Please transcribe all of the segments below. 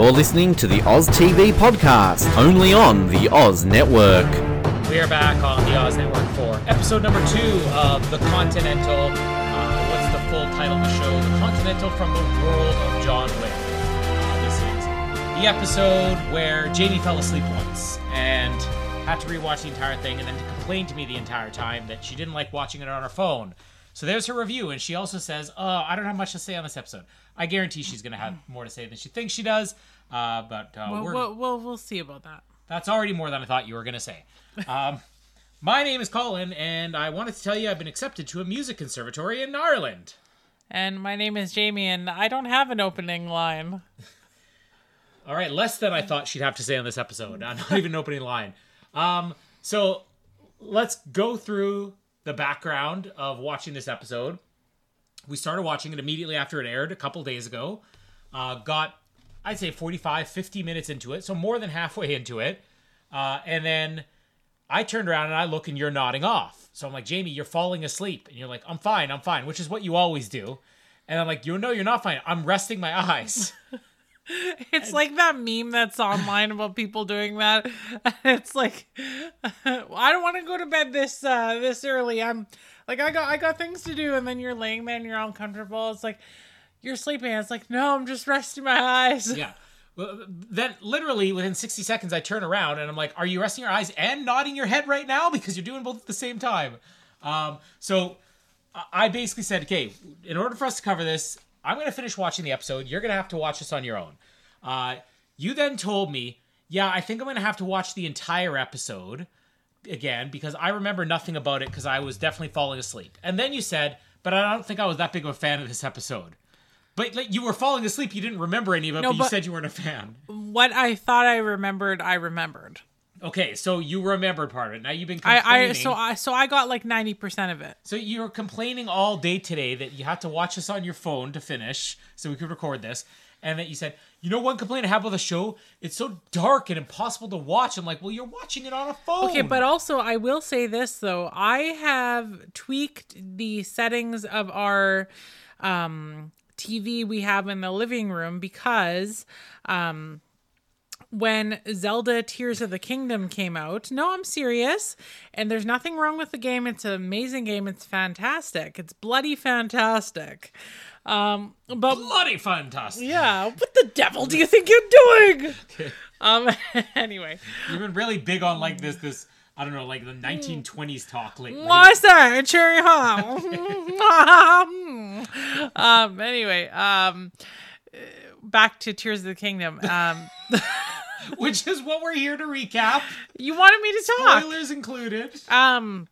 You're listening to the Oz TV podcast, only on the Oz Network. We are back on the Oz Network for episode number two of The Continental. Uh, what's the full title of the show? The Continental from the World of John Wick. Uh, this is the episode where Jamie fell asleep once and had to rewatch the entire thing and then complained to me the entire time that she didn't like watching it on her phone. So there's her review, and she also says, "Oh, I don't have much to say on this episode. I guarantee she's going to have more to say than she thinks she does." Uh, but uh, Well, we're, we'll, we'll, we'll see about that. that's already more than I thought you were going to say. Um, my name is Colin, and I wanted to tell you I've been accepted to a music conservatory in Ireland. And my name is Jamie, and I don't have an opening line. All right, less than I thought she'd have to say on this episode. Not even an opening line. Um, so let's go through the background of watching this episode. We started watching it immediately after it aired a couple days ago. Uh, got, I'd say, 45, 50 minutes into it, so more than halfway into it. Uh, and then I turned around and I look and you're nodding off. So I'm like, Jamie, you're falling asleep. And you're like, I'm fine, I'm fine, which is what you always do. And I'm like, you know, you're not fine. I'm resting my eyes. It's like that meme that's online about people doing that. It's like, I don't want to go to bed this uh, this early. I'm like, I got I got things to do, and then you're laying there and you're uncomfortable. It's like you're sleeping. It's like, no, I'm just resting my eyes. Yeah. Well, then literally within 60 seconds, I turn around and I'm like, are you resting your eyes and nodding your head right now? Because you're doing both at the same time. Um, so I basically said, okay, in order for us to cover this, I'm going to finish watching the episode. You're going to have to watch this on your own. Uh, you then told me, yeah, I think I'm going to have to watch the entire episode again because I remember nothing about it because I was definitely falling asleep. And then you said, but I don't think I was that big of a fan of this episode. But like, you were falling asleep, you didn't remember any of it, No, but, you said you weren't a fan. What I thought I remembered, I remembered. Okay, so you remembered part of it. Now you've been complaining. I, I so I so I got like ninety percent of it. so you were complaining all day today that you had to watch this on your phone to finish, so we could record this, and that you said, you know, one complaint I have with the show, it's so dark and impossible to watch. I'm like, well, you're watching it on a phone. Okay, but also I will say this though. I have tweaked the settings of our um TV we have in the living room because um when Zelda Tears of the Kingdom came out. No, I'm serious. And there's nothing wrong with the game. It's an amazing game. It's fantastic. It's bloody fantastic. Um but bloody fantastic. yeah, what the devil do you think you're doing? Um anyway. You've been really big on like this, this. I don't know, like the 1920s talk lately. What's that? Cherry Hall. um. Anyway. Um. Back to Tears of the Kingdom. Um. Which is what we're here to recap. you wanted me to talk. Spoilers included. Um.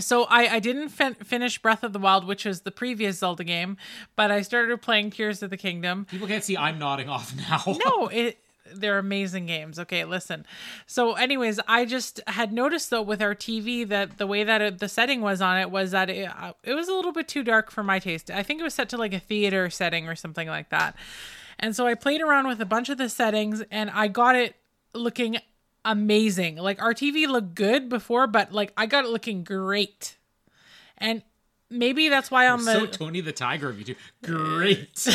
So I I didn't fin- finish Breath of the Wild, which was the previous Zelda game, but I started playing Tears of the Kingdom. People can't see I'm nodding off now. No, it they're amazing games. Okay, listen. So, anyways, I just had noticed though with our TV that the way that it, the setting was on it was that it, uh, it was a little bit too dark for my taste. I think it was set to like a theater setting or something like that. And so I played around with a bunch of the settings and I got it looking amazing. Like our TV looked good before, but like I got it looking great. And maybe that's why the so Tony the Tiger of you two. Great.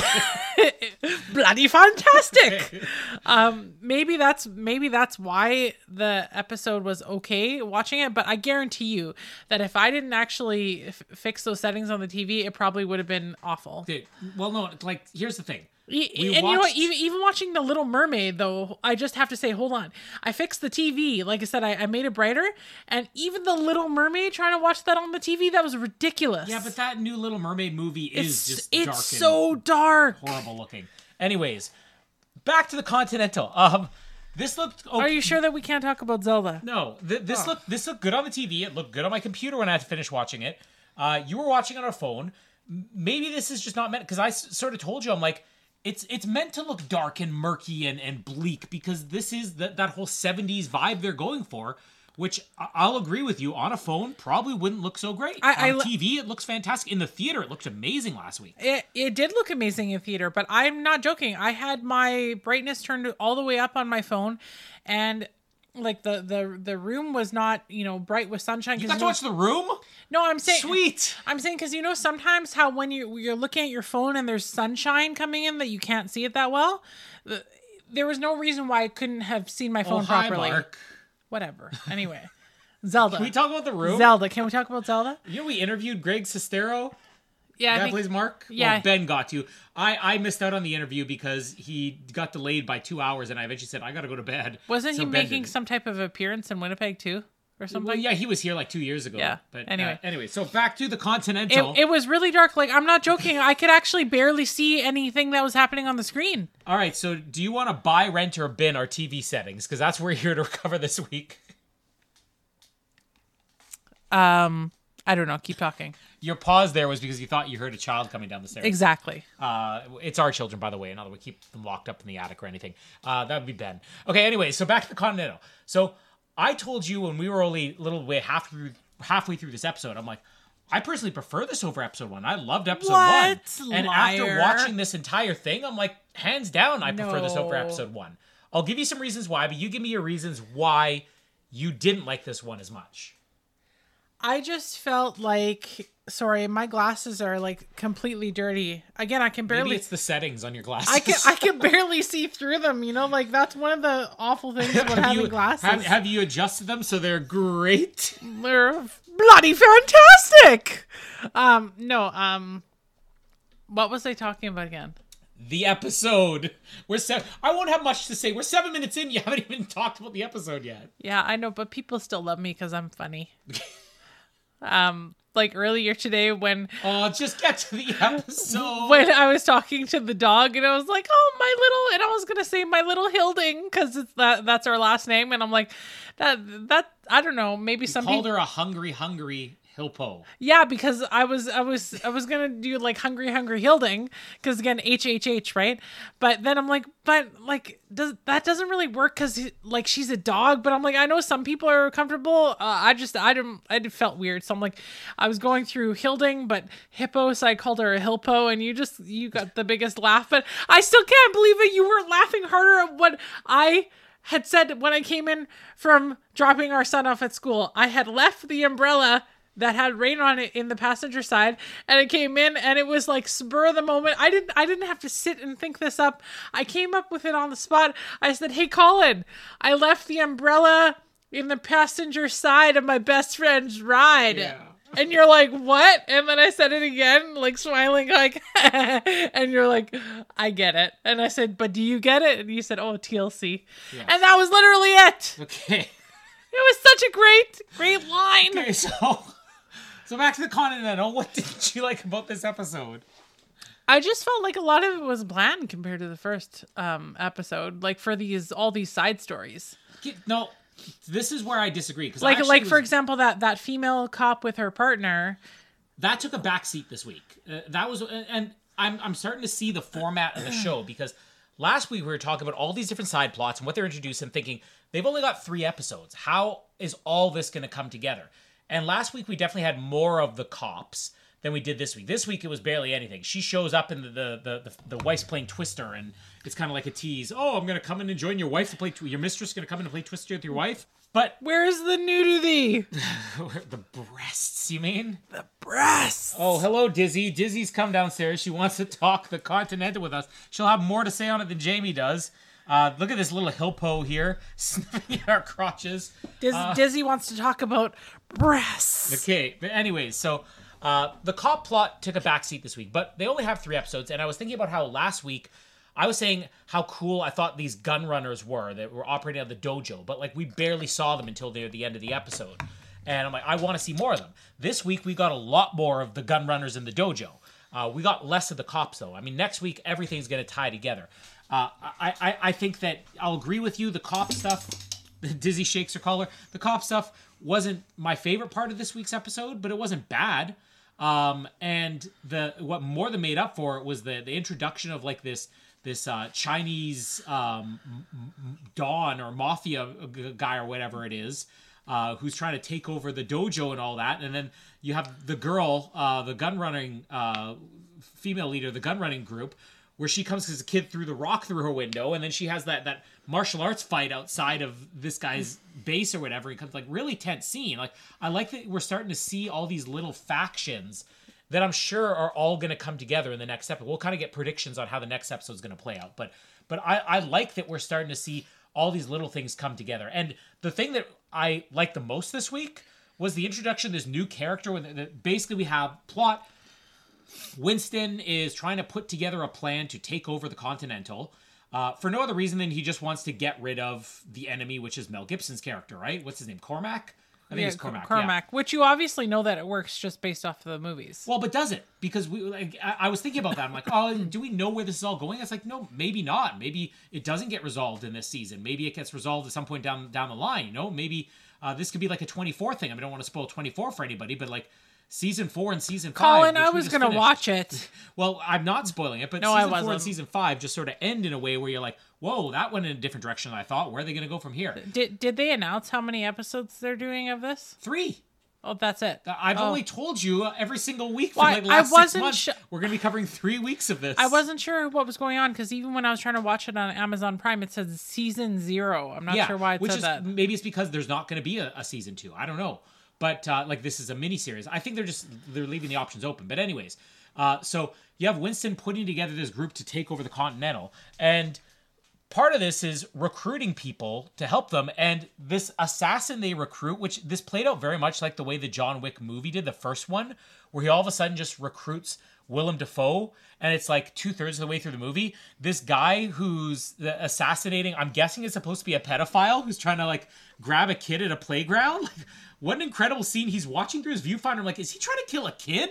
bloody fantastic. um, maybe that's maybe that's why the episode was okay watching it. But I guarantee you that if I didn't actually f- fix those settings on the TV, it probably would have been awful. Okay, well, no, like here's the thing. We and you know what? Even, even watching The Little Mermaid, though, I just have to say, hold on. I fixed the TV. Like I said, I, I made it brighter. And even The Little Mermaid, trying to watch that on the TV, that was ridiculous. Yeah, but that new Little Mermaid movie is it's, just it's dark so dark. horrible looking. Anyways, back to the Continental. Um, this looked. Okay. Are you sure that we can't talk about Zelda? No, th- this looked this looked good on the TV. It looked good on my computer when I had to finish watching it. Uh, you were watching on a phone. Maybe this is just not meant because I s- sort of told you I'm like it's it's meant to look dark and murky and, and bleak because this is that that whole 70s vibe they're going for. Which I'll agree with you on a phone probably wouldn't look so great. I- on TV it looks fantastic. In the theater it looked amazing last week. It, it did look amazing in theater, but I'm not joking. I had my brightness turned all the way up on my phone, and like the the the room was not you know bright with sunshine. You got to know- watch the room. no, I'm saying Sweet. I'm saying because you know sometimes how when you you're looking at your phone and there's sunshine coming in that you can't see it that well. There was no reason why I couldn't have seen my oh, phone Oh, hi, properly. Mark. Whatever. Anyway, Zelda. Can we talk about the room? Zelda. Can we talk about Zelda? You know, we interviewed Greg Sestero. Yeah, That plays Mark. yeah. Well, Ben got to. I I missed out on the interview because he got delayed by two hours, and I eventually said I got to go to bed. wasn't So he Ben making did some type of appearance in Winnipeg too, or something? Well, yeah, he was here like two years ago. Yeah, But anyway. uh, anyway. So back to the Continental. It, it was really dark. Like I'm not joking. I could actually barely see anything that was happening on the screen. All right. So do you want to buy, rent, or bin our TV settings? Because that's what we're here to cover this week. Um, I don't know. Keep talking. Your pause there was because you thought you heard a child coming down the stairs. Exactly. Uh, it's our children, by the way. Not that we keep them locked up in the attic or anything. Uh, that would be Ben. Okay. Anyway, so back to the Continental. So I told you when we were only a little way half through, halfway through this episode, I'm like, I personally prefer this over episode one. I loved episode What? one, and after watching this entire thing, I'm like, hands down, I prefer this over episode one. I'll give you some reasons why, but you give me your reasons why you didn't like this one as much. I just felt like sorry, my glasses are like completely dirty. Again, I can Maybe barely it's the settings on your glasses. I can I can barely see through them, you know, like that's one of the awful things about having you, glasses. Have, have you adjusted them so they're great? They're bloody fantastic. Um no, um what was I talking about again? the episode. We're seven. I won't have much to say. We're seven minutes in. You haven't even talked about the episode yet. Yeah, I know, but people still love me because I'm funny. um, like earlier today when Oh, just get to the episode. when I was talking to the dog and I was like, "Oh, my little," and I was gonna say my little Hilding because it's that that's our last name, and I'm like, that that I don't know, maybe some Called people, her a hungry, hungry Hilpo. yeah, because I was I was I was gonna do like hungry hungry Hilding because again H H H right, but then I'm like, but like does that doesn't really work because like she's a dog, but I'm like I know some people are comfortable. Uh, I just I didn't I felt weird, so I'm like I was going through Hilding, but hippo, so I called her a Hilpo, and you just you got the biggest laugh, but I still can't believe it. You were laughing harder at what I had said when I came in from dropping our son off at school. I had left the umbrella that had rain on it in the passenger side and it came in and it was like spur of the moment. I didn't i didn't have to sit and think this up. I came up with it on the spot. I said hey colin. I left the umbrella in the passenger side of my best friend's ride. And you're like what? And then i said it again like smiling like and you're like i get it. And i said but do you get it? And you said oh tlc and that was literally it. Okay. it was such a great great line. Okay, so so back to the Continental. What did you like about this episode? I just felt like a lot of it was bland compared to the first um episode, like for these all these side stories. No, this is where I disagree. Because Like like for example that that female cop with her partner. that took a backseat this week. Uh, that was, and I'm I'm starting to see the format of the show because last week we were talking about all these different side plots and what they're introducing, and thinking they've only got three episodes. How is all this going to come together? And last week we definitely had more of the cops than we did this week. This week it was barely anything. She shows up and the the the, the, the wife's playing Twister and it's kind of like a tease. Oh, I'm going to come in and join your wife to play. Tw- your mistress going to come in and play Twister with your wife. But Where's the nudity? the breasts, you mean? the breasts. Oh, hello, Dizzy. Dizzy's come downstairs. She wants to talk the Continental with us. She'll have more to say on it than Jamie does. Uh, look at this little Hilpo here, sniffing at our crotches. Diz- Dizzy wants to talk about breasts. Okay, but anyways, so uh, the cop plot took a backseat this week, but they only have three episodes, and I was thinking about how last week I was saying how cool I thought these gun runners were that were operating out of the dojo, but like we barely saw them until they're the end of the episode. And I'm like, I want to see more of them. This week we got a lot more of the gun runners in the dojo. Uh, we got less of the cops though. I mean, next week everything's going to tie together. Uh, I, I I think that I'll agree with you. The cop stuff, The dizzy shakes her collar. The cop stuff wasn't my favorite part of this week's episode, but it wasn't bad. Um, and the what more than made up for it was the the introduction of like this this uh, Chinese um, Don or mafia guy or whatever it is, uh, who's trying to take over the dojo and all that. And then you have the girl, uh, the gun running uh, female leader, the gun running group, where she comes as a kid through the rock through her window, and then she has that that martial arts fight outside of this guy's base or whatever. It comes like really tense scene. Like I like that we're starting to see all these little factions that I'm sure are all going to come together in the next episode. We'll kind of get predictions on how the next episode is going to play out, but but I, I like that we're starting to see all these little things come together. And the thing that I like the most this week was the introduction of this new character. With basically we have plot. Winston is trying to put together a plan to take over the Continental. Uh, for no other reason than he just wants to get rid of the enemy, which is Mel Gibson's character, right? What's his name? Cormac? I think Yeah, it's Cormac. Cormac, yeah. which you obviously know that it works just based off of the movies. Well, but does it? Because we, like, I, I was thinking about that. I'm like, oh, do we know where this is all going? It's like, no, maybe not. Maybe it doesn't get resolved in this season. Maybe it gets resolved at some point down down the line. You know, maybe uh, this could be like a 24 thing. I, mean, I don't want to spoil 24 for anybody, but like season four and season five. Colin, I was gonna finished- watch it. Well, I'm not spoiling it, but No, I season four and season five just sort of end in a way where you're like, whoa, that went in a different direction than I thought. Where are they going to go from here? Did did they announce how many episodes they're doing of this? Three. Oh, that's it. I've Oh. only told you uh, every single week for Well, like the I wasn't six months. sh- we're going to be covering three weeks of this. I wasn't sure what was going on because even when I was trying to watch it on Amazon Prime, it says season zero. I'm not yeah, sure why it which said is that. maybe it's because there's not going to be a, a season two. I don't know, but uh, like this is a mini series. I think they're just they're leaving the options open. But anyways, uh, so you have Winston putting together this group to take over the Continental, and part of this is recruiting people to help them and this assassin they recruit which this played out very much like the way the john wick movie did the first one where he all of a sudden just recruits willem dafoe and it's like two-thirds of the way through the movie. This guy who's assassinating i'm guessing is supposed to be a pedophile who's trying to like grab a kid at a playground? Like what an incredible scene. He's watching through his viewfinder. I'm like is he trying to kill a kid?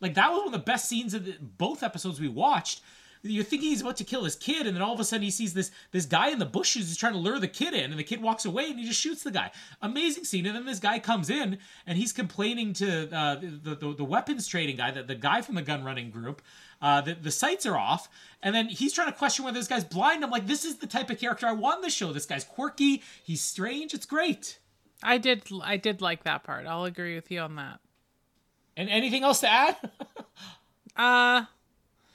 Like that was one of the best scenes of the, both episodes we watched you're thinking he's about to kill his kid, and then all of a sudden he sees this this guy in the bushes who's trying to lure the kid in, and the kid walks away and he just shoots the guy. Amazing scene. And then this guy comes in and he's complaining to uh, the, the the weapons trading guy, the, the guy from the gun running group. Uh, the, the sights are off, and then he's trying to question whether this guy's blind. I'm like, this is the type of character I want in the show. This guy's quirky, he's strange, it's great. I did I did like that part. I'll agree with you on that. And anything else to add? Uh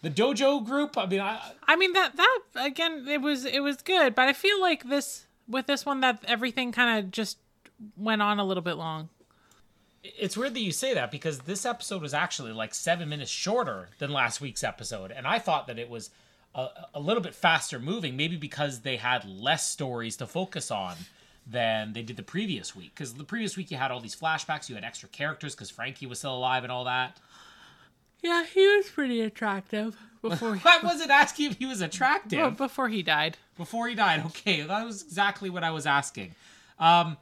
the dojo group. I mean, I, I mean that that again it was it was good, but I feel like this with this one that everything kind of just went on a little bit long. it's weird that you say that because this episode was actually like seven minutes shorter than last week's episode, and I thought that it was a, a little bit faster moving, maybe because they had less stories to focus on than they did the previous week. Because the previous week you had all these flashbacks, you had extra characters because Frankie was still alive and all that. Yeah, he was pretty attractive before he, I wasn't asking if he was attractive well, before he died. before he died. Okay, that was exactly what I was asking. Um,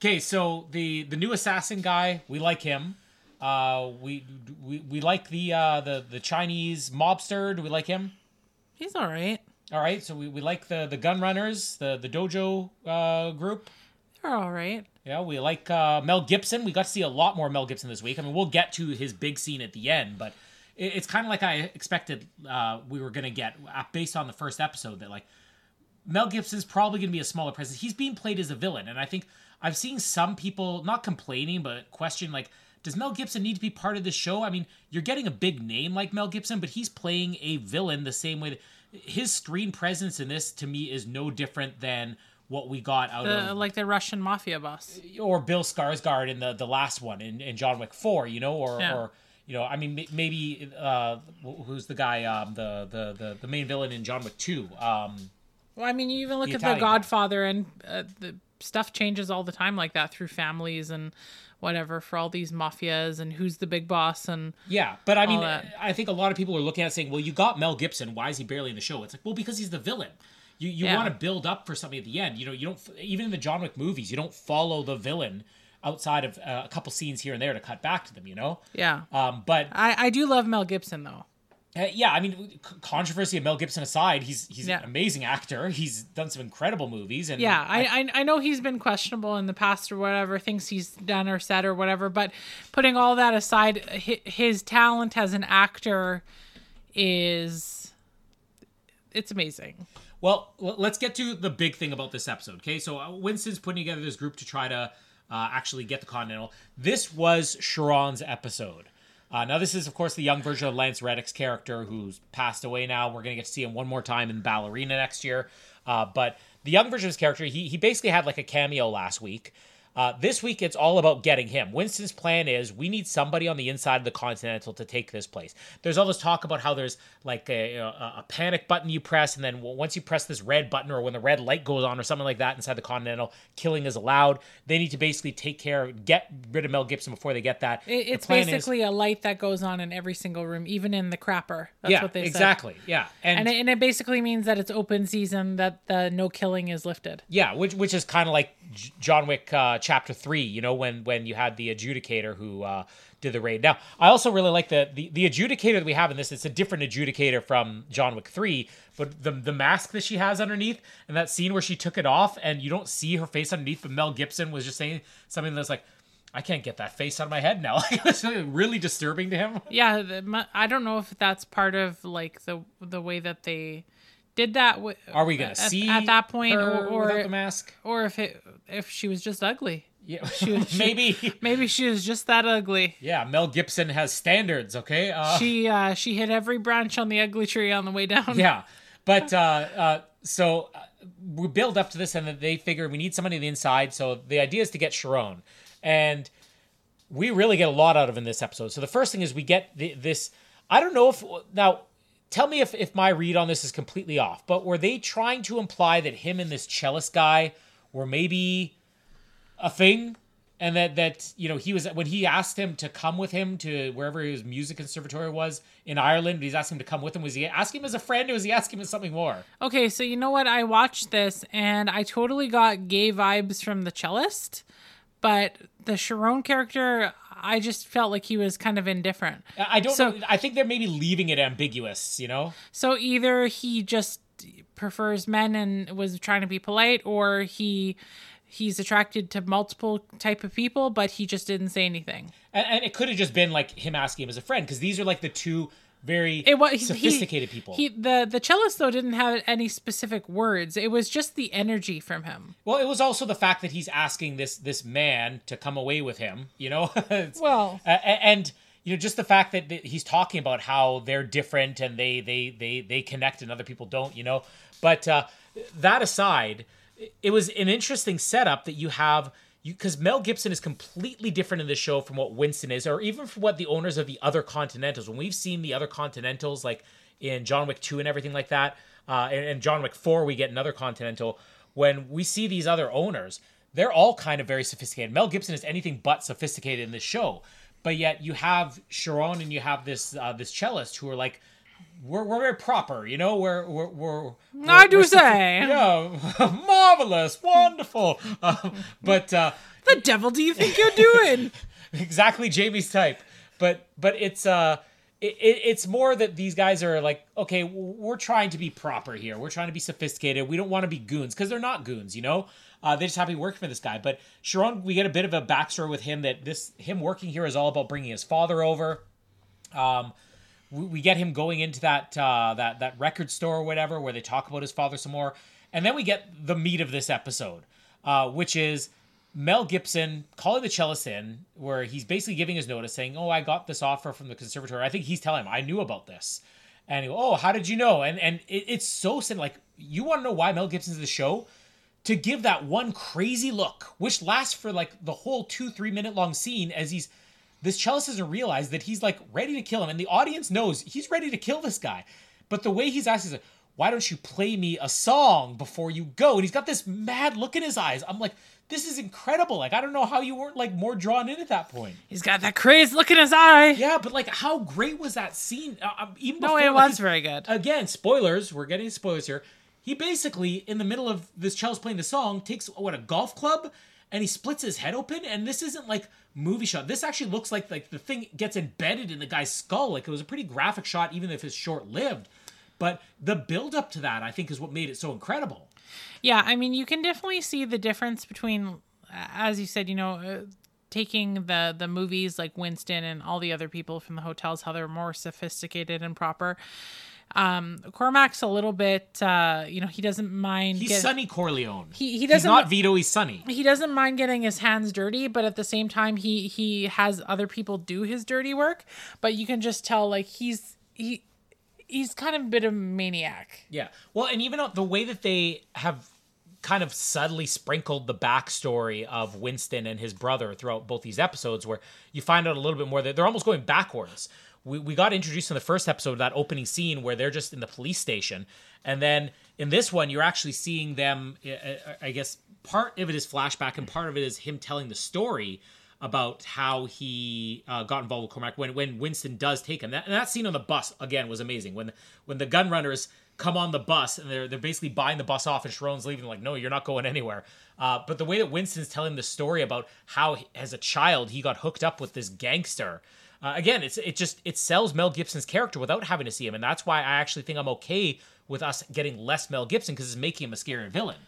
okay, so the the new assassin guy, we like him. Uh, we we we like the uh, the the Chinese mobster. Do we like him? He's all right. All right, so we, we like the the gun runners, the the dojo uh, group. They're all right. Yeah, we like uh, Mel Gibson. We got to see a lot more Mel Gibson this week. I mean, we'll get to his big scene at the end, but it, it's kind of like I expected uh, we were going to get uh, based on the first episode that like Mel Gibson's probably going to be a smaller presence. He's being played as a villain, and I think I've seen some people not complaining but question like, does Mel Gibson need to be part of this show? I mean, you're getting a big name like Mel Gibson, but he's playing a villain the same way. That, his screen presence in this to me is no different than what we got out The, of like the Russian mafia boss. or Bill Skarsgård in the the last one in, in John Wick Four, you know, or Yeah. or you know, I mean, maybe uh, who's the guy, um, the, the the the main villain in John Wick Two? Um, Well, I mean, you even look The at Italian the guy. Godfather, and uh, the stuff changes all the time like that through families and whatever for all these mafias and who's the big boss and Yeah, but I mean, that. I think a lot of people are looking at saying, "Well, you got Mel Gibson. Why is he barely in the show?" It's like, well, because he's the villain. You you Yeah. want to build up for something at the end. You know, you don't even in the John Wick movies, you don't follow the villain outside of uh, a couple scenes here and there to cut back to them. You know, yeah. um, but I I do love Mel Gibson though. uh, yeah, I mean, controversy of Mel Gibson aside, he's he's Yeah. an amazing actor. He's done some incredible movies, and Yeah, I, I I know he's been questionable in the past or whatever things he's done or said or whatever, but putting all that aside, his talent as an actor is it's amazing. Well, let's get to the big thing about this episode. Okay, so uh, Winston's putting together this group to try to uh, actually get the Continental. This was Charon's episode. Uh, now, this is, of course, the young version of Lance Reddick's character who's passed away now. We're going to get to see him one more time in Ballerina next year. Uh, but the young version of his character, he, he basically had like a cameo last week. Uh, this week, it's all about getting him. Winston's plan is we need somebody on the inside of the Continental to take this place. There's all this talk about how there's like a, a, a panic button you press, and then once you press this red button or when the red light goes on or something like that inside the Continental, killing is allowed. They need to basically take care, get rid of Mel Gibson before they get that. It, it's plan is- basically a light that goes on in every single room, even in the crapper. That's yeah, what they said. exactly. Yeah, and, And it, and it basically means that it's open season, that the no killing is lifted. Yeah, which which is kind of like John Wick uh, Chapter Three. You know, when when you had the adjudicator who uh, did the raid. Now, I also really like the, the the adjudicator that we have in this. It's a different adjudicator from John Wick Three, but the the mask that she has underneath and that scene where she took it off and you don't see her face underneath, but Mel Gibson was just saying something that's like. I can't get that face out of my head now. it was really disturbing to him. Yeah, I don't know if that's part of like the the way that they did that. wi- Are we gonna at, see at that point, her or without the mask? or if it if she was just ugly? Yeah, was- maybe. Maybe she was just that ugly. Yeah, Mel Gibson has standards. Okay. Uh, She uh she hit every branch on the ugly tree on the way down. yeah but uh, uh, so uh, we build up to this and they figure we need somebody on the inside so the idea is to get Charon and we really get a lot out of in this episode so the first thing is we get the, this i don't know if now tell me if, if my read on this is completely off but were they trying to imply that him and this cellist guy were maybe a thing and that that you know he was when he asked him to come with him to wherever his music conservatory was in Ireland. He's asking him to come with him. Was he asking him as a friend, or was he asking him as something more? Okay, so you know what? I watched this and I totally got gay vibes from the cellist, but the Charon character, I just felt like he was kind of indifferent. I don't So- know. I think they're maybe leaving it ambiguous. You know, So either he just prefers men and was trying to be polite, or he he's attracted to multiple type of people, but he just didn't say anything. and, and it could have just been like him asking him as a friend because these are like the two very It was he- sophisticated people. He the the cellist though didn't have any specific words. It was just the energy from him. well, it was also the fact that he's asking this this man to come away with him. You know, Well- a- and you know just the fact that he's talking about how they're different and they they they they connect and other people don't you know but uh that aside it was an interesting setup that you have because mel gibson is completely different in the show from what winston is or even from what the owners of the other continentals. When we've seen the other continentals like in john wick 2 and everything like that uh and, and john wick 4 we get another continental. When we see these other owners they're all kind of very sophisticated. Mel gibson is anything but sophisticated in this show. But yet you have Charon and you have this uh, this cellist who are like we're, we're very proper, you know. We're we're we're. I we're- do we're say. yeah, marvelous, wonderful. Uh, but uh, The devil do you think you're doing? exactly Jamie's type. But but it's uh it, it, it's more that these guys are like okay we're trying to be proper here we're trying to be sophisticated we don't want to be goons because they're not goons you know uh, they're just happy working for this guy but Charon we get a bit of a backstory with him that this him working here is all about bringing his father over um we, we get him going into that uh, that that record store or whatever where they talk about his father some more, and then we get the meat of this episode, uh, which is Mel Gibson calling the cellist in, where he's basically giving his notice, saying, "Oh, I got this offer from the conservatory. I think he's telling him I knew about this." And he go, "Oh, how did you know?" And and it, it's so sin like you want to know why Mel Gibson's in the show to give that one crazy look, which lasts for like the whole two three minute long scene as he's this cellist doesn't realize that he's like ready to kill him, and the audience knows he's ready to kill this guy. But the way he's asking is like, why don't you play me a song before you go? And he's got this mad look in his eyes. I'm like, this is incredible. Like, I don't know how you weren't like more drawn in at that point. He's got that crazed look in his eye. Yeah, but like, how great was that scene? Uh, um, even No, before, it was he- very good. Again, spoilers. We're getting spoilers here. He basically, in the middle of this cell's playing the song, takes what a golf club and he splits his head open. And this isn't like movie shot. This actually looks like like the thing gets embedded in the guy's skull. Like it was a pretty graphic shot, even if it's short lived. But the build up to that, I think, is what made it so incredible. Yeah, I mean, you can definitely see the difference between, as you said, you know, uh, taking the the movies like Winston and all the other people from the hotels, how they're more sophisticated and proper. Um, Cormac's a little bit, uh, you know, he doesn't mind. He's get- Sonny Corleone. He he doesn't He's not Vito. He's Sonny. he doesn't mind getting his hands dirty, but at the same time, he he has other people do his dirty work. But you can just tell, like he's he he's kind of a bit of a maniac. Yeah. Well, and even the way that they have kind of subtly sprinkled the backstory of Winston and his brother throughout both these episodes, where you find out a little bit more that they're almost going backwards. We, we got introduced in the first episode that opening scene where they're just in the police station. And then in this one, you're actually seeing them. I- I I guess part of it is flashback and part of it is him telling the story about how he uh, got involved with Cormac when when Winston does take him. That, and that scene on the bus again was amazing. When when the gun runners come on the bus and they're they're basically buying the bus off and Charon's leaving like no you're not going anywhere. Uh, but the way that Winston's telling the story about how as a child he got hooked up with this gangster. Uh, again, it's it just it sells Mel Gibson's character without having to see him, and that's why I actually think I'm okay with us getting less Mel Gibson because it's making him a scarier villain.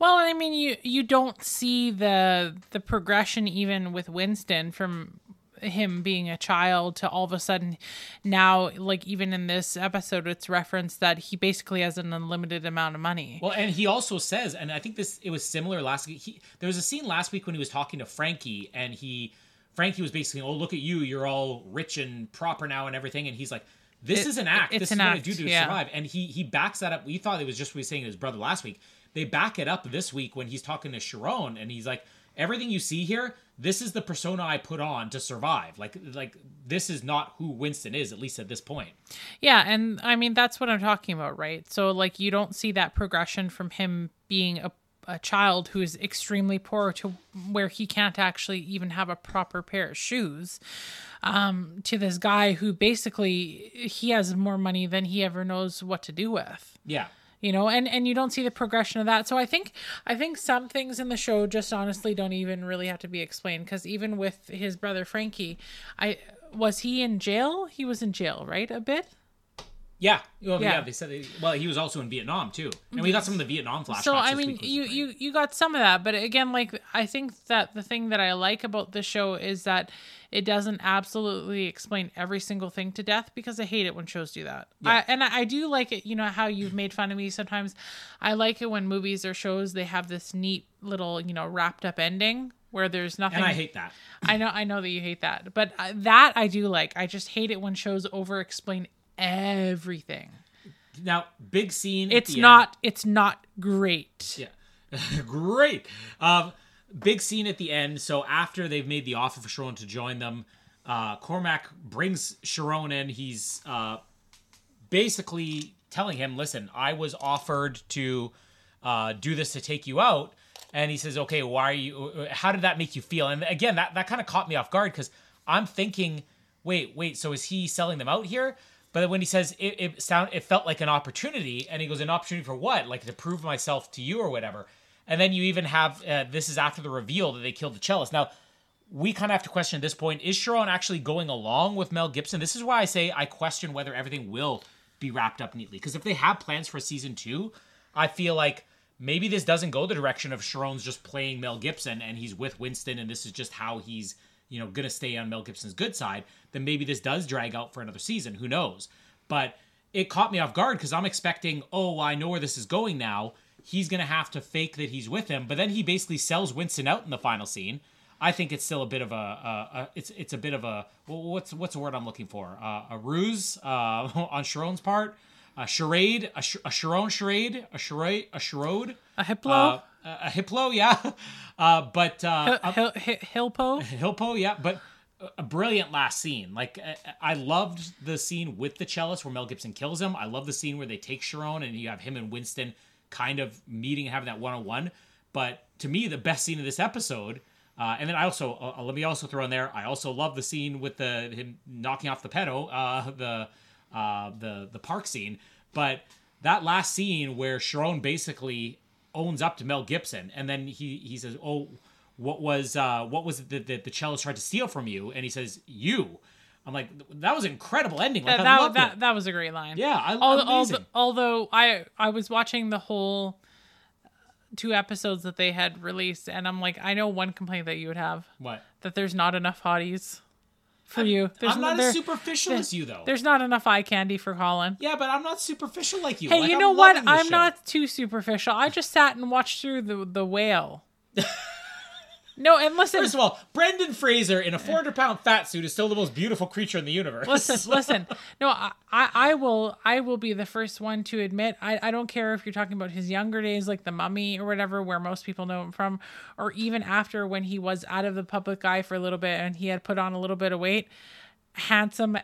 Well, I mean, you you don't see the the progression even with Winston from him being a child to all of a sudden now like even in this episode it's referenced that he basically has an unlimited amount of money Well, and he also says, and I think this it was similar last week. He, there was a scene last week when he was talking to Frankie, and he Frankie was basically, "Oh, look at you, you're all rich and proper now and everything," and he's like. This It- is an act. it's This is what I do to yeah. survive. And he he backs that up. We thought it was just what he was saying to his brother last week. They back it up this week when he's talking to Charon, and he's like, "Everything you see here, this is the persona I put on to survive. Like like this is not who Winston is, at least at this point." Yeah, and I mean that's what I'm talking about, right? So like you don't see that progression from him being a a child who is extremely poor to where he can't actually even have a proper pair of shoes um to this guy who basically he has more money than he ever knows what to do with. Yeah. you know and and you don't see the progression of that. So i think i think some things in the show just honestly don't even really have to be explained because even with his brother frankie i was he in jail? He was in jail right a bit Yeah, well, yeah. Yeah. They said they, well, he was also in Vietnam too, and we got some of the Vietnam flashbacks. so i mean you you you got some of that but again like i think that the thing that i like about the show is that it doesn't absolutely explain every single thing to death because i hate it when shows do that I, and I, I do like it you know how you've made fun of me sometimes i like it when movies or shows they have this neat little you know wrapped up ending where there's nothing and I hate that. I know I know that you hate that but uh, that i do like i just hate it when shows over explain everything Now, big scene. it's the end. not it's not great Yeah, great. Um, big scene at the end. So after they've made the offer for Charon to join them, uh, Cormac brings Charon in. He's uh, basically telling him, "Listen, I was offered to uh, do this to take you out." And he says, "Okay, why are you? How did that make you feel?" And again, that that kind of caught me off guard because I'm thinking, "Wait, wait. So is he selling them out here?" But when he says it, it sound it felt like an opportunity, and he goes, "An opportunity for what? Like to prove myself to you or whatever." And then you even have uh, this is after the reveal that they killed the cellist. Now we kind of have to question at this point is Charon actually going along with Mel Gibson? This is why I say I question whether everything will be wrapped up neatly. Because if they have plans for season two, I feel like maybe this doesn't go the direction of Charon's just playing Mel Gibson and he's with Winston and this is just how he's, you know, gonna stay on Mel Gibson's good side. Then maybe this does drag out for another season. Who knows? But it caught me off guard because I'm expecting, oh, I know where this is going now. He's gonna have to fake that he's with him, but then he basically sells Winston out in the final scene. I think it's still a bit of a, a, a it's it's a bit of a well, what's what's the word I'm looking for? Uh, a ruse uh, on Charon's part, a charade, a, sh- a Charon charade, a charade, a charade, a hiplo uh, a, a hiplo, yeah. Uh, but uh, hilpo Hilpo, yeah, but a brilliant last scene. Like I, I loved the scene with the cellist where Mel Gibson kills him. I love the scene where they take Charon and you have him and Winston kind of meeting and having that one on one. But to me, the best scene of this episode. Uh, and then I also uh, uh, let me also throw in there. I also love the scene with the him knocking off the pedo, uh, the uh, the the park scene. But that last scene where Charon basically owns up to Mel Gibson, and then he he says, "Oh, what was uh, what was it that, that the cellist tried to steal from you?" And he says, "You." I'm like, that was an incredible ending. Like, that, I that, loved that, that was a great line. Yeah, I Al- amazing. although, although I I was watching the whole two episodes that they had released, and I'm like, I know one complaint that you would have what? that there's not enough hotties for you. There's I'm not as superficial as you, though. There's not enough eye candy for Colin. Yeah, but I'm not superficial like you. Hey, Like, you I'm know what? I'm show. not too superficial. I just sat and watched through the the whale. no, and listen, First of all, Brendan Fraser in a 400 pound fat suit is still the most beautiful creature in the universe. listen, listen. No, I, I I will I will be the first one to admit I, I don't care if you're talking about his younger days like the mummy or whatever where most people know him from or even after when he was out of the public eye for a little bit and he had put on a little bit of weight handsome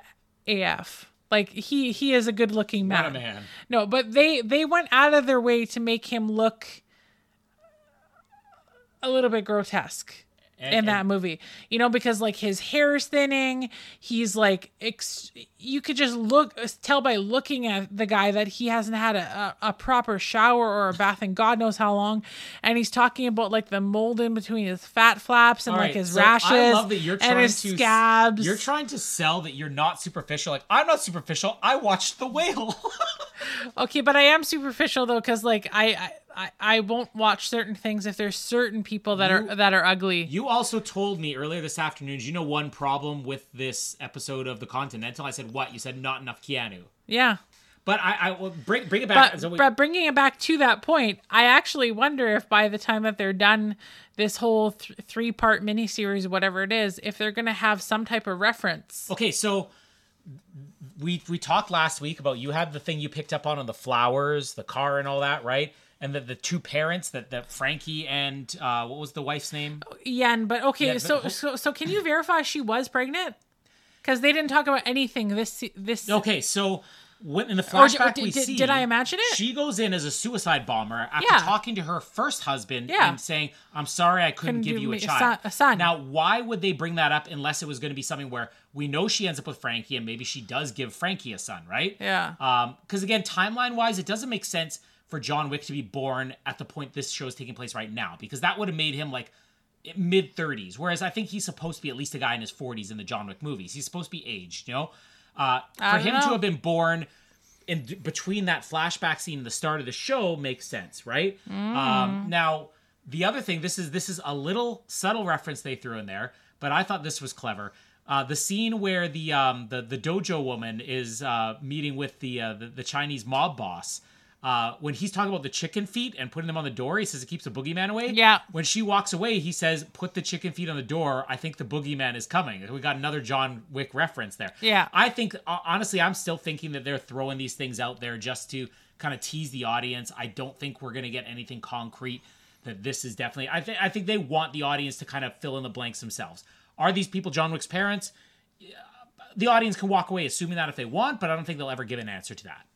AF like he he is a good looking man. Not a man. No, but they they went out of their way to make him look a little bit grotesque And- in that and- movie. You know, because like his hair is thinning, he's like ex- you could just look tell by looking at the guy that he hasn't had a, a, a proper shower or a bath in God knows how long. And he's talking about like the mold in between his fat flaps and All like his so rashes I love that you're and trying his to scabs. You're trying to sell that you're not superficial. Like I'm not superficial. I watched The Whale. Okay, but I am superficial though, because like I, I I I won't watch certain things if there's certain people that You- are that are ugly. you also told me earlier this afternoon. Do you know one problem with this episode of The Continental? I said what? You said not enough Keanu. yeah, But I, I will bring bring it back. but So we- but bringing it back to that point, I actually wonder if by the time that they're done this whole th- three part miniseries, whatever it is, if they're gonna have some type of reference. Okay, so we we talked last week about you had the thing you picked up on on the flowers, the car, and all that, right? And the the two parents that that Frankie and uh, what was the wife's name? And- but okay, Yeah, so ho- so so can you verify she was pregnant? Because they didn't talk about anything this this. Okay, so when in the flashback did- we did- see, did I imagine it? She goes in as a suicide bomber after Yeah. talking to her first husband Yeah. and saying, "I'm sorry, I couldn't, Couldn't give you a child, son- a son. Now, why would they bring that up unless it was going to be something where we know she ends up with Frankie and maybe she does give Frankie a son, right? Yeah. Um, because again, timeline wise, it doesn't make sense for John Wick to be born at the point this show is taking place right now because that would have made him like mid 30s whereas i think he's supposed to be at least a guy in his 40s in the john wick movies he's supposed to be aged you know uh, for him know. to have been born in between that flashback scene and the start of the show makes sense right Mm. um, now the other thing this is this is a little subtle reference they threw in there but i thought this was clever uh, the scene where the um, the the dojo woman is uh, meeting with the, uh, the the Chinese mob boss, uh, when he's talking about the chicken feet and putting them on the door, he says it keeps the boogeyman away. Yeah. When she walks away, he says, "Put the chicken feet on the door. I think the boogeyman is coming." We got another John Wick reference there. Yeah. I think uh, honestly, I'm still thinking that they're throwing these things out there just to kind of tease the audience. I don't think we're gonna get anything concrete. That this is definitely. I think I think they want the audience to kind of fill in the blanks themselves. Are these people John Wick's parents? The audience can walk away assuming that if they want, but I don't think they'll ever give an answer to that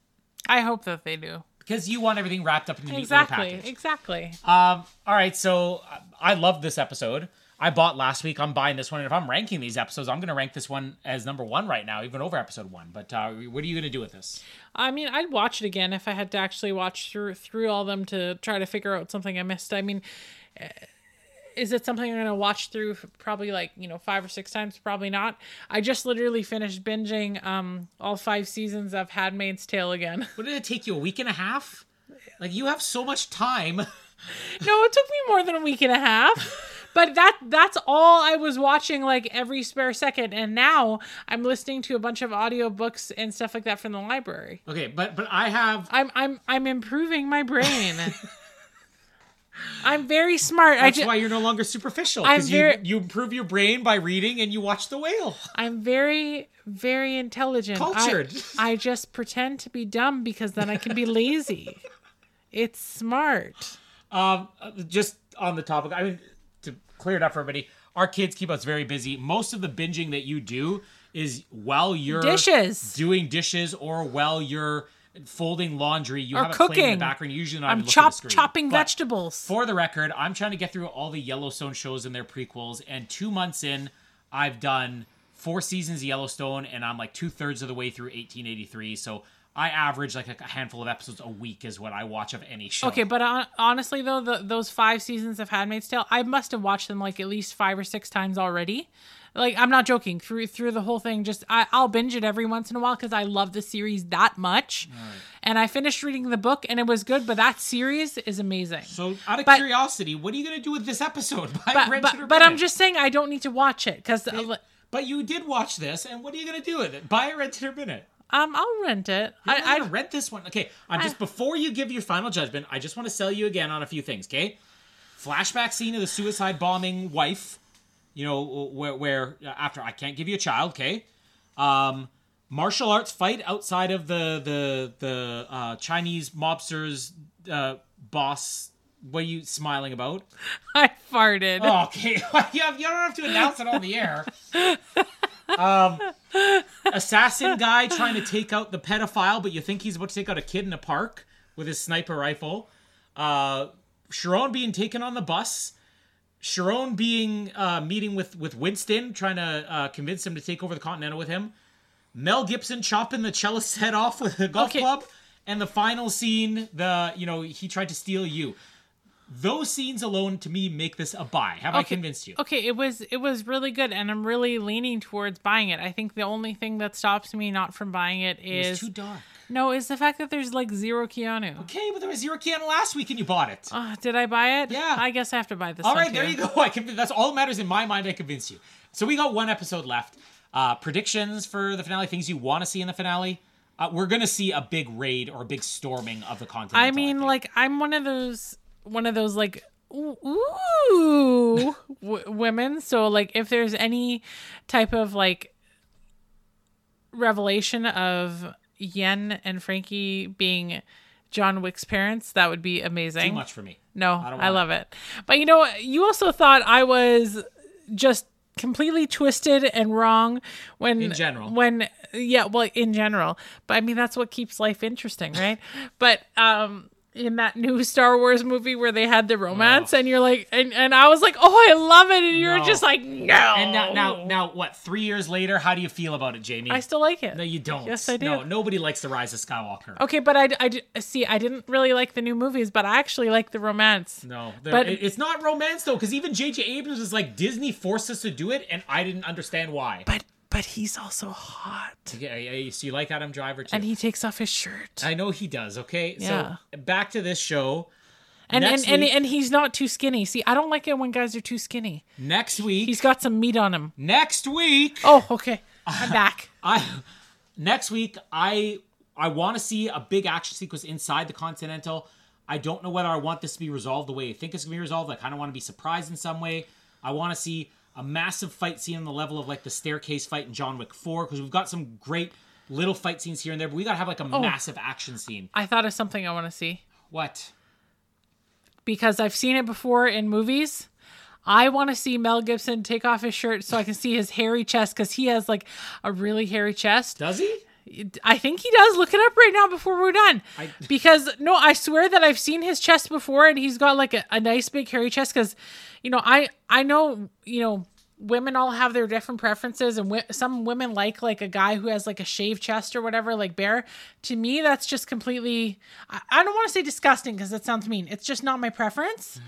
I hope that they do. Because you want everything wrapped up in the neat little Exactly. package. Exactly. Um, all right, so uh, I love this episode. I bought last week. I'm buying this one. And if I'm ranking these episodes, I'm going to rank this one as number one right now, even over episode one. But uh, what are you going to do with this? I mean, I'd watch it again if I had to actually watch through through all them to try to figure out something I missed. I mean, is it something I'm gonna watch through probably like you know five or six times? Probably not. I just literally finished binging um all five seasons of *Handmaid's Tale* again. What did it take you? A week and a half? Like you have so much time. no, it took me more than a week and a half. But that that's all I was watching like every spare second and now I'm listening to a bunch of audiobooks and stuff like that from the library. Okay, but but I have. I'm I'm I'm improving my brain. I'm very smart. I That's just why you're no longer superficial I'm because you you improve your brain by reading and you watch The Whale. I'm very very intelligent. I- Cultured. I, just pretend to be dumb because then I can be lazy. It's smart. Um, uh, just on the topic, I mean, to clear it up for everybody, our kids keep us very busy. Most of the binging that you do is while you're Dishes. doing dishes or while you're folding laundry. You Or have playing in the cooking. background. You usually not I'm even look at the chop chopping But vegetables. For the record, I'm trying to get through all the Yellowstone shows and their prequels, and two months in, I've done four seasons of Yellowstone, and I'm like two thirds of the way through 1883. So I average like a handful of episodes a week is what I watch of any show. Okay, but hon- honestly though, the, those five seasons of Handmaid's Tale, I must have watched them like at least five or six times already. Like I'm not joking. Through through the whole thing, just I, I'll binge it every once in a while because I love the series that much. And I finished reading the book and it was good, but that series is amazing. So out of But- curiosity, what are you gonna do with this episode? Buy But rent or but, but I'm just saying I don't need to watch it because But you did watch this, and what are you gonna do with it? Buy it, rent it, or rent it? um I'll rent it. I, I, I I read this one. Okay, I'm just before you give your final judgment, I just want to sell you again on a few things. Okay, flashback scene of the suicide bombing wife. You know where, where after I can't give you a child. Okay, um, martial arts fight outside of the the the uh, Chinese mobsters uh, boss. What are you smiling about? I farted. Oh, okay, you, have, you don't have to announce it on the air. Um, assassin guy trying to take out the pedophile, but you think he's about to take out a kid in a park with his sniper rifle. Uh, Charon being taken on the bus. Charon being uh, meeting with with Winston, trying to uh, convince him to take over the Continental with him. Mel Gibson chopping the cellist's head off with a golf Okay. club, and the final scene, the you know he tried to steal you. Those scenes alone, to me, make this a buy. Have I convinced you? Okay, it was it was really good, and I'm really leaning towards buying it. I think the only thing that stops me not from buying it It's is too dark. No, it's the fact that there's like zero Keanu. Okay, but there was zero Keanu last week and you bought it. Oh, did I buy it? Yeah. I guess I have to buy this. All right, there too. you go. I can, that's all that matters in my mind. I convince you. So we got one episode left. Uh, predictions for the finale, things you want to see in the finale. Uh, we're gonna see a big raid or a big storming of the continent. I mean, like I'm one of those one of those like ooh, ooh w- women. So like if there's any type of like revelation of Yen and Frankie being John Wick's parents, that would be amazing. too much for me. No, don't I, love it. But you know, you also thought I was just completely twisted and wrong when In general. when yeah, well, in general. But I mean, that's what keeps life interesting, right? but um in that new Star Wars movie where they had the romance and you're like and, and I was like, "Oh, I love it." And you're No. just like, "No." And now, now, now, what? Three years later, how do you feel about it, Jamie? I still like it. no, you don't. Yes, I do. No, nobody likes the Rise of Skywalker. Okay, but I, I see. I didn't really like the new movies, but I actually like the romance. No, But- it- it's not romance though, because even J.J. Abrams was like Disney forced us to do it, and I didn't understand why. But but he's also hot, Yeah, yeah, so you like Adam Driver too? and he takes off his shirt. I know he does. Okay, Yeah. so back to this show. And and, and week, and he's not too skinny. See, I don't like it when guys are too skinny. next week, He's got some meat on him. next week, Oh, okay. I'm back. I next week I I want to see a big action sequence inside the Continental. I don't know whether I want this to be resolved the way I think it's gonna be resolved. I kind of want to be surprised in some way. I want to see a massive fight scene on the level of like the staircase fight in John Wick Four because we've got some great little fight scenes here and there, but we gotta have like a oh. massive action scene. I thought of something I want to see What? because I've seen it before in movies. I want to see Mel Gibson take off his shirt so I can see his hairy chest because he has like a really hairy chest. Does he? I think he does. Look it up right now before we're done. I- Because no, I swear that I've seen his chest before, and he's got like a, a nice big hairy chest. Because, you know, I I know you know women all have their different preferences, and wi- some women like like a guy who has like a shaved chest or whatever, like Bear. To me, that's just completely. I, I don't want to say disgusting because that sounds mean. It's just not my preference.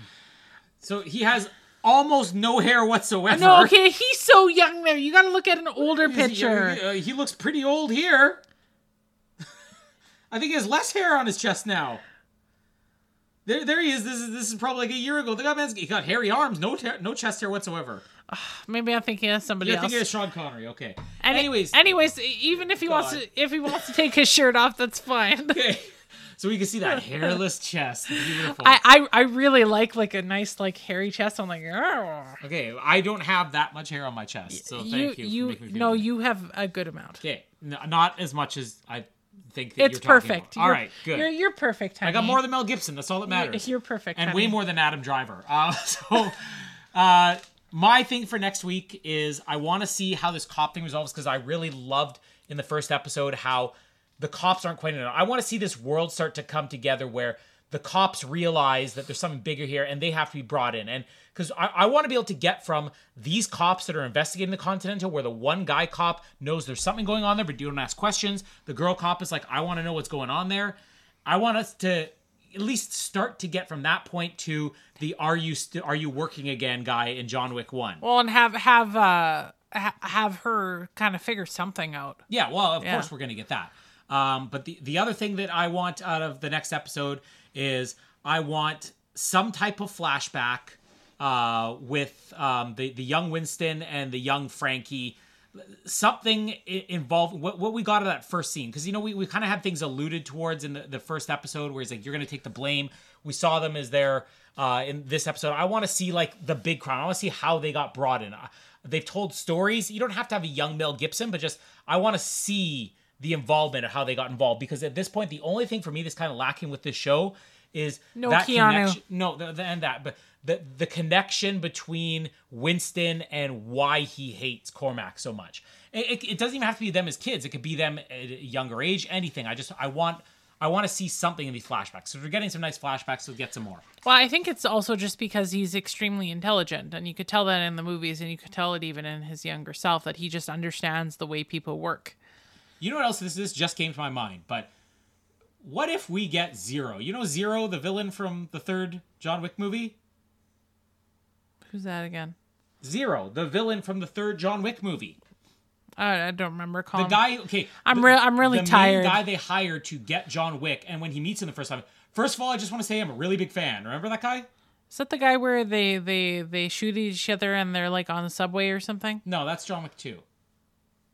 So he has almost no hair whatsoever. No, okay, he's so young there. You got to look at an older He's- picture. He, uh, he looks pretty old here. I think he has less hair on his chest now. There, there he is. This is this is probably like a year ago. The guy man's he got hairy arms, no ter- no chest hair whatsoever. Maybe I'm thinking of somebody Yeah, I else. think it's Sean Connery. Okay. Any- Anyways, anyways, even if he wants to, if he wants to take his shirt off, that's fine. okay. So we can see that hairless chest. Beautiful. I, I I really like like a nice like hairy chest. I'm like, "Oh." okay, I don't have that much hair on my chest, so you thank you. for you making me feel no, you have a good amount. Okay, n- not as much as I think that It's you're perfect. All You're- right, good. You're you're perfect. Honey. I got more than Mel Gibson. That's all that matters. You're perfect. and honey. way more than Adam Driver. Uh, so, uh, my thing for next week is I want to see how this cop thing resolves because I really loved in the first episode how the cops aren't quite enough. I want to see this world start to come together where the cops realize that there's something bigger here and they have to be brought in. And because I, I want to be able to get from these cops that are investigating the Continental, where the one guy cop knows there's something going on there, but you don't ask questions. The girl cop is like, I want to know what's going on there. I want us to at least start to get from that point to the are you st- are you working again guy in John Wick 1. Well, and have have uh ha- have her kind of figure something out. Yeah, well, of Yeah. course we're going to get that. Um, but the the other thing that I want out of the next episode is I want some type of flashback uh, with um, the the young Winston and the young Frankie. Something involved what, what we got of that first scene because you know we, we kind of had things alluded towards in the, the first episode where he's like you're gonna take the blame. We saw them as they're uh, in this episode. I want to see like the big crime. I want to see how they got brought in. Uh, They've told stories. You don't have to have a young Mel Gibson, but just I want to see the involvement of how they got involved. Because at this point the only thing for me that's kind of lacking with this show is No that Keanu. connection no the, the, and that but the the connection between Winston and why he hates Cormac so much. It, it, it doesn't even have to be them as kids. It could be them at a younger age anything. I just I want I want to see something in these flashbacks. So if we're getting some nice flashbacks so get some more. Well, I think it's also just because he's extremely intelligent, and you could tell that in the movies, and you could tell it even in his younger self that he just understands the way people work. You know what else? This this just came to my mind, but what if we get Zero? You know Zero, the villain from the third John Wick movie. Who's that again? Zero, the villain from the third John Wick movie. I, I don't remember. Calling the guy, okay, I'm the- real- I'm really tired. the guy they hired to get John Wick, and when he meets him the first time, first of all, I just want to say I'm a really big fan. Remember that guy? Is that the guy where they they they shoot each other and they're like on the subway or something? No, that's John Wick two.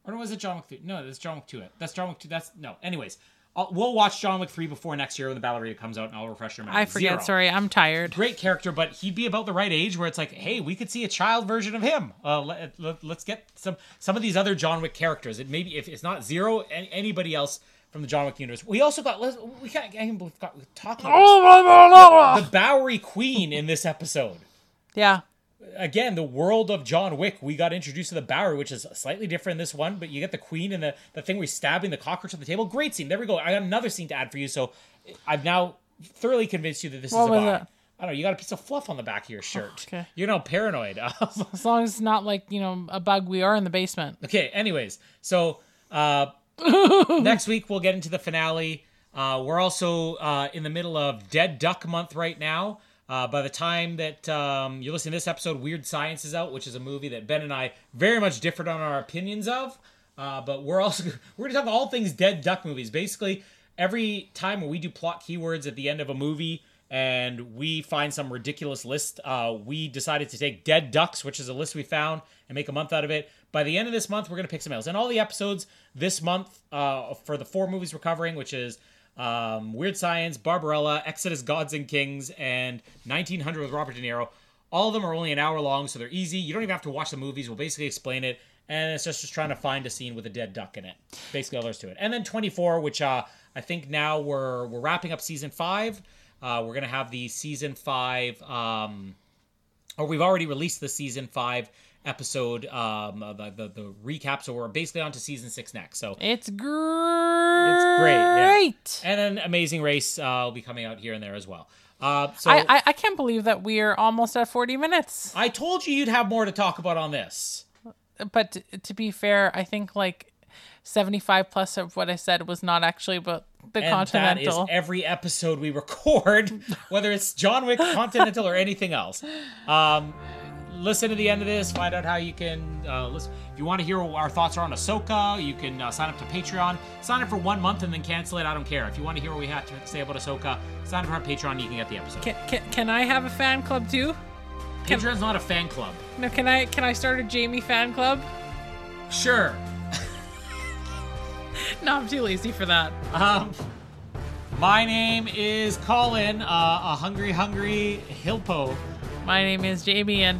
Or was it John Wick three? No, that's John Wick two. That's John Wick two. That's no. Anyways, I'll, we'll watch John Wick three before next year when the Ballerina comes out, and I'll refresh your memory. I forget. Zero. Sorry, I'm tired. great character, but he'd be about the right age where it's like, hey, we could see a child version of him. Uh, let, let, us get some some of these other John Wick characters. It maybe if it's not Zero, any, anybody else from the John Wick universe. We also got let's, we can't I can't believe got talking about this. the Bowery Queen in this episode. Yeah. Again, the world of John Wick. We got introduced to the Bowery, which is slightly different in this one, but you get the Queen and the, the thing where he's stabbing the cockroach at the table. Great scene. There we go. I got another scene to add for you. So I've now thoroughly convinced you that this What is a buy. it? I don't know. You got a piece of fluff on the back of your shirt. okay. You're now paranoid. As long as it's not like you know a bug we are in the basement. okay. Anyways, so uh, next week we'll get into the finale. Uh, we're also uh, in the middle of Dead Duck Month right now. Uh, by the time that um, you're listening to this episode, Weird Science is out, which is a movie that Ben and I very much differed on our opinions of. Uh, but we're also we're gonna talk all things dead duck movies. Basically, every time when we do plot keywords at the end of a movie and we find some ridiculous list, uh, we decided to take dead ducks, which is a list we found, and make a month out of it. By the end of this month, we're gonna pick some else. And all the episodes this month uh, for the four movies we're covering, which is um, Weird Science, Barbarella, Exodus, Gods and Kings, and 1900 with Robert De Niro. All of them are only an hour long, so they're easy. You don't even have to watch the movies. We'll basically explain it, and it's just, just trying to find a scene with a dead duck in it. Basically, all there's to it. And then 24, which uh, I think now we're we're wrapping up season five. Uh, we're gonna have the season five, um, or we've already released the season five episode, um, uh, the, the the recap. So we're basically on to season six next. So It's great. it's great. Yeah. And then Amazing Race uh, will be coming out here and there as well. Uh, so I, I I can't believe that we are almost at 40 minutes. I told you you'd have more to talk about on this. But t- to be fair, I think like 75 plus of what I said was not actually about the And that is Continental. every episode we record, whether it's John Wick, Continental, or anything else. Um, listen to the end of this. Find out how you can uh, listen. If you want to hear what our thoughts are on Ahsoka, you can uh, sign up to Patreon. Sign up for one month and then cancel it. I don't care. If you want to hear what we have to say about Ahsoka, sign up for our Patreon. You can get the episode. can, can, can I have a fan club too? Patreon's not a fan club. No, can I can I start a Jamie fan club? Sure. No, I'm too lazy for that. Um, my name is Colin, uh, a hungry, hungry Hilpo. My name is Jamie and